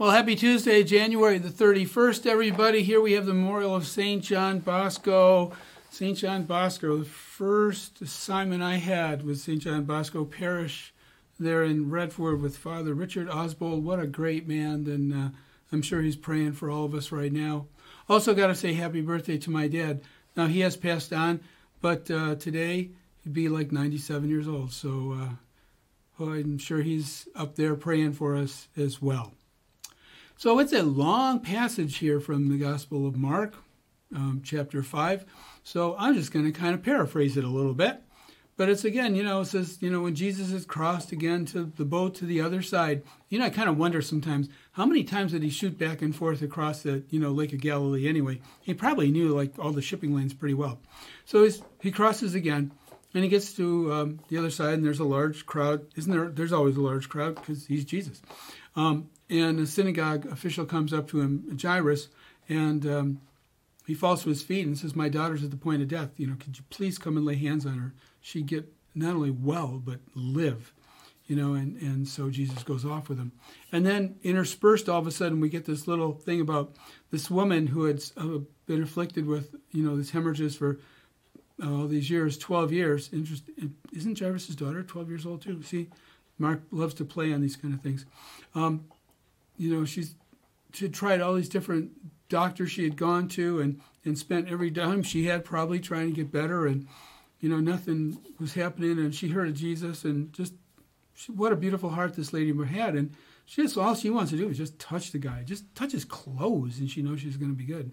Well, happy Tuesday, January the 31st, everybody. Here we have the memorial of St. John Bosco. St. John Bosco, the first assignment I had was St. John Bosco Parish there in Redford with Father Richard Osbold. What a great man, and uh, I'm sure he's praying for all of us right now. Also, got to say happy birthday to my dad. Now, he has passed on, but uh, today he'd be like 97 years old, so uh, I'm sure he's up there praying for us as well. So it's a long passage here from the Gospel of Mark, um, chapter 5. So I'm just going to kind of paraphrase it a little bit. But it's again, you know, it says, you know, when Jesus has crossed again to the boat to the other side, you know, I kind of wonder sometimes how many times did he shoot back and forth across the, you know, Lake of Galilee anyway? He probably knew like all the shipping lanes pretty well. So he crosses again and he gets to um, the other side and there's a large crowd. Isn't there? There's always a large crowd because he's Jesus. Um, and a synagogue official comes up to him, Jairus, and um, he falls to his feet and says, "My daughter's at the point of death. You know, could you please come and lay hands on her? She get not only well but live." You know, and, and so Jesus goes off with him. And then interspersed, all of a sudden, we get this little thing about this woman who had uh, been afflicted with, you know, these hemorrhages for uh, all these years, 12 years. Interest, isn't Jairus' daughter 12 years old too? See, Mark loves to play on these kind of things. Um, you know, she's she had tried all these different doctors she had gone to and, and spent every dime she had probably trying to get better and you know nothing was happening and she heard of jesus and just she, what a beautiful heart this lady had. And she just all she wants to do is just touch the guy just touch his clothes and she knows she's going to be good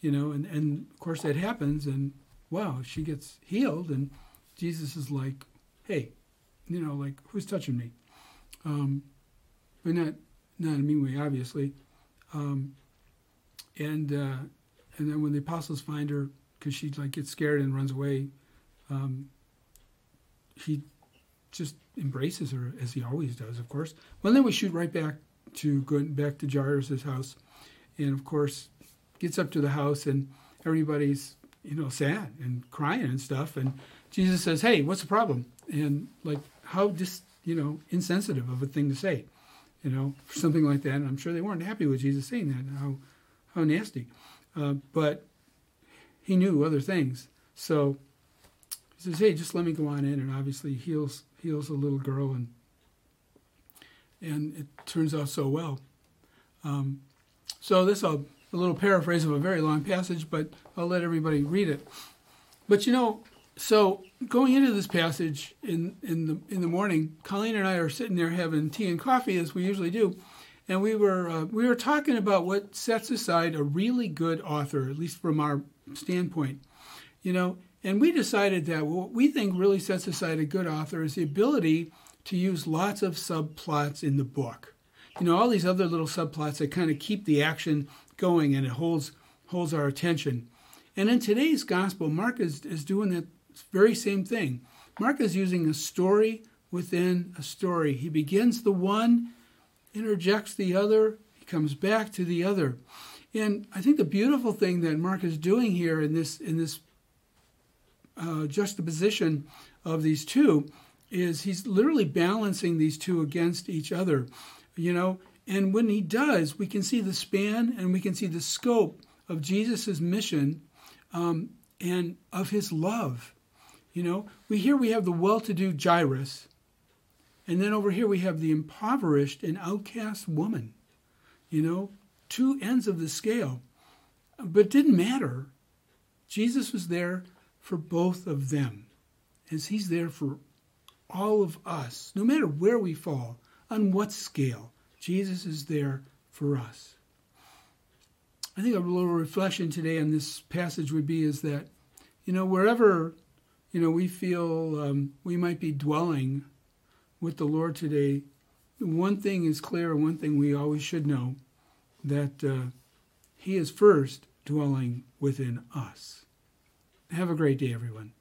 you know and, and of course that happens and wow she gets healed and jesus is like hey you know like who's touching me? Um, but not not in a mean way, obviously. Um, and uh, and then when the apostles find her, because she like gets scared and runs away, um, he just embraces her as he always does, of course. Well, then we shoot right back to going back to Jairus' house, and of course, gets up to the house and everybody's you know sad and crying and stuff, and Jesus says, "Hey, what's the problem?" And like how just you know insensitive of a thing to say you know, something like that. And I'm sure they weren't happy with Jesus saying that. How, how nasty. Uh, but he knew other things. So he says, "Hey, just let me go on in." And obviously heals heals a little girl, and and it turns out so well. Um, so this a, a little paraphrase of a very long passage, but I'll let everybody read it. But you know, so going into this passage in, in the in the morning, Colleen and I are sitting there having tea and coffee as we usually do, and we were uh, we were talking about what sets aside a really good author, at least from our standpoint, you know. And we decided that what we think really sets aside a good author is the ability to use lots of subplots in the book. You know, all these other little subplots that kind of keep the action going and it holds holds our attention. And in today's gospel, Mark is, is doing that very same thing. Mark is using a story within a story. He begins the one, interjects the other, he comes back to the other. And I think the beautiful thing that Mark is doing here in this in this uh, juxtaposition of these two is he's literally balancing these two against each other, you know. And when he does, we can see the span and we can see the scope of Jesus' mission um, and of his love you know, we here we have the well-to-do Jairus, and then over here we have the impoverished and outcast woman. You know, two ends of the scale. But it didn't matter. Jesus was there for both of them, as he's there for all of us, no matter where we fall, on what scale. Jesus is there for us. I think a little reflection today on this passage would be is that, you know, wherever you know, we feel um, we might be dwelling with the Lord today. One thing is clear, one thing we always should know that uh, He is first dwelling within us. Have a great day, everyone.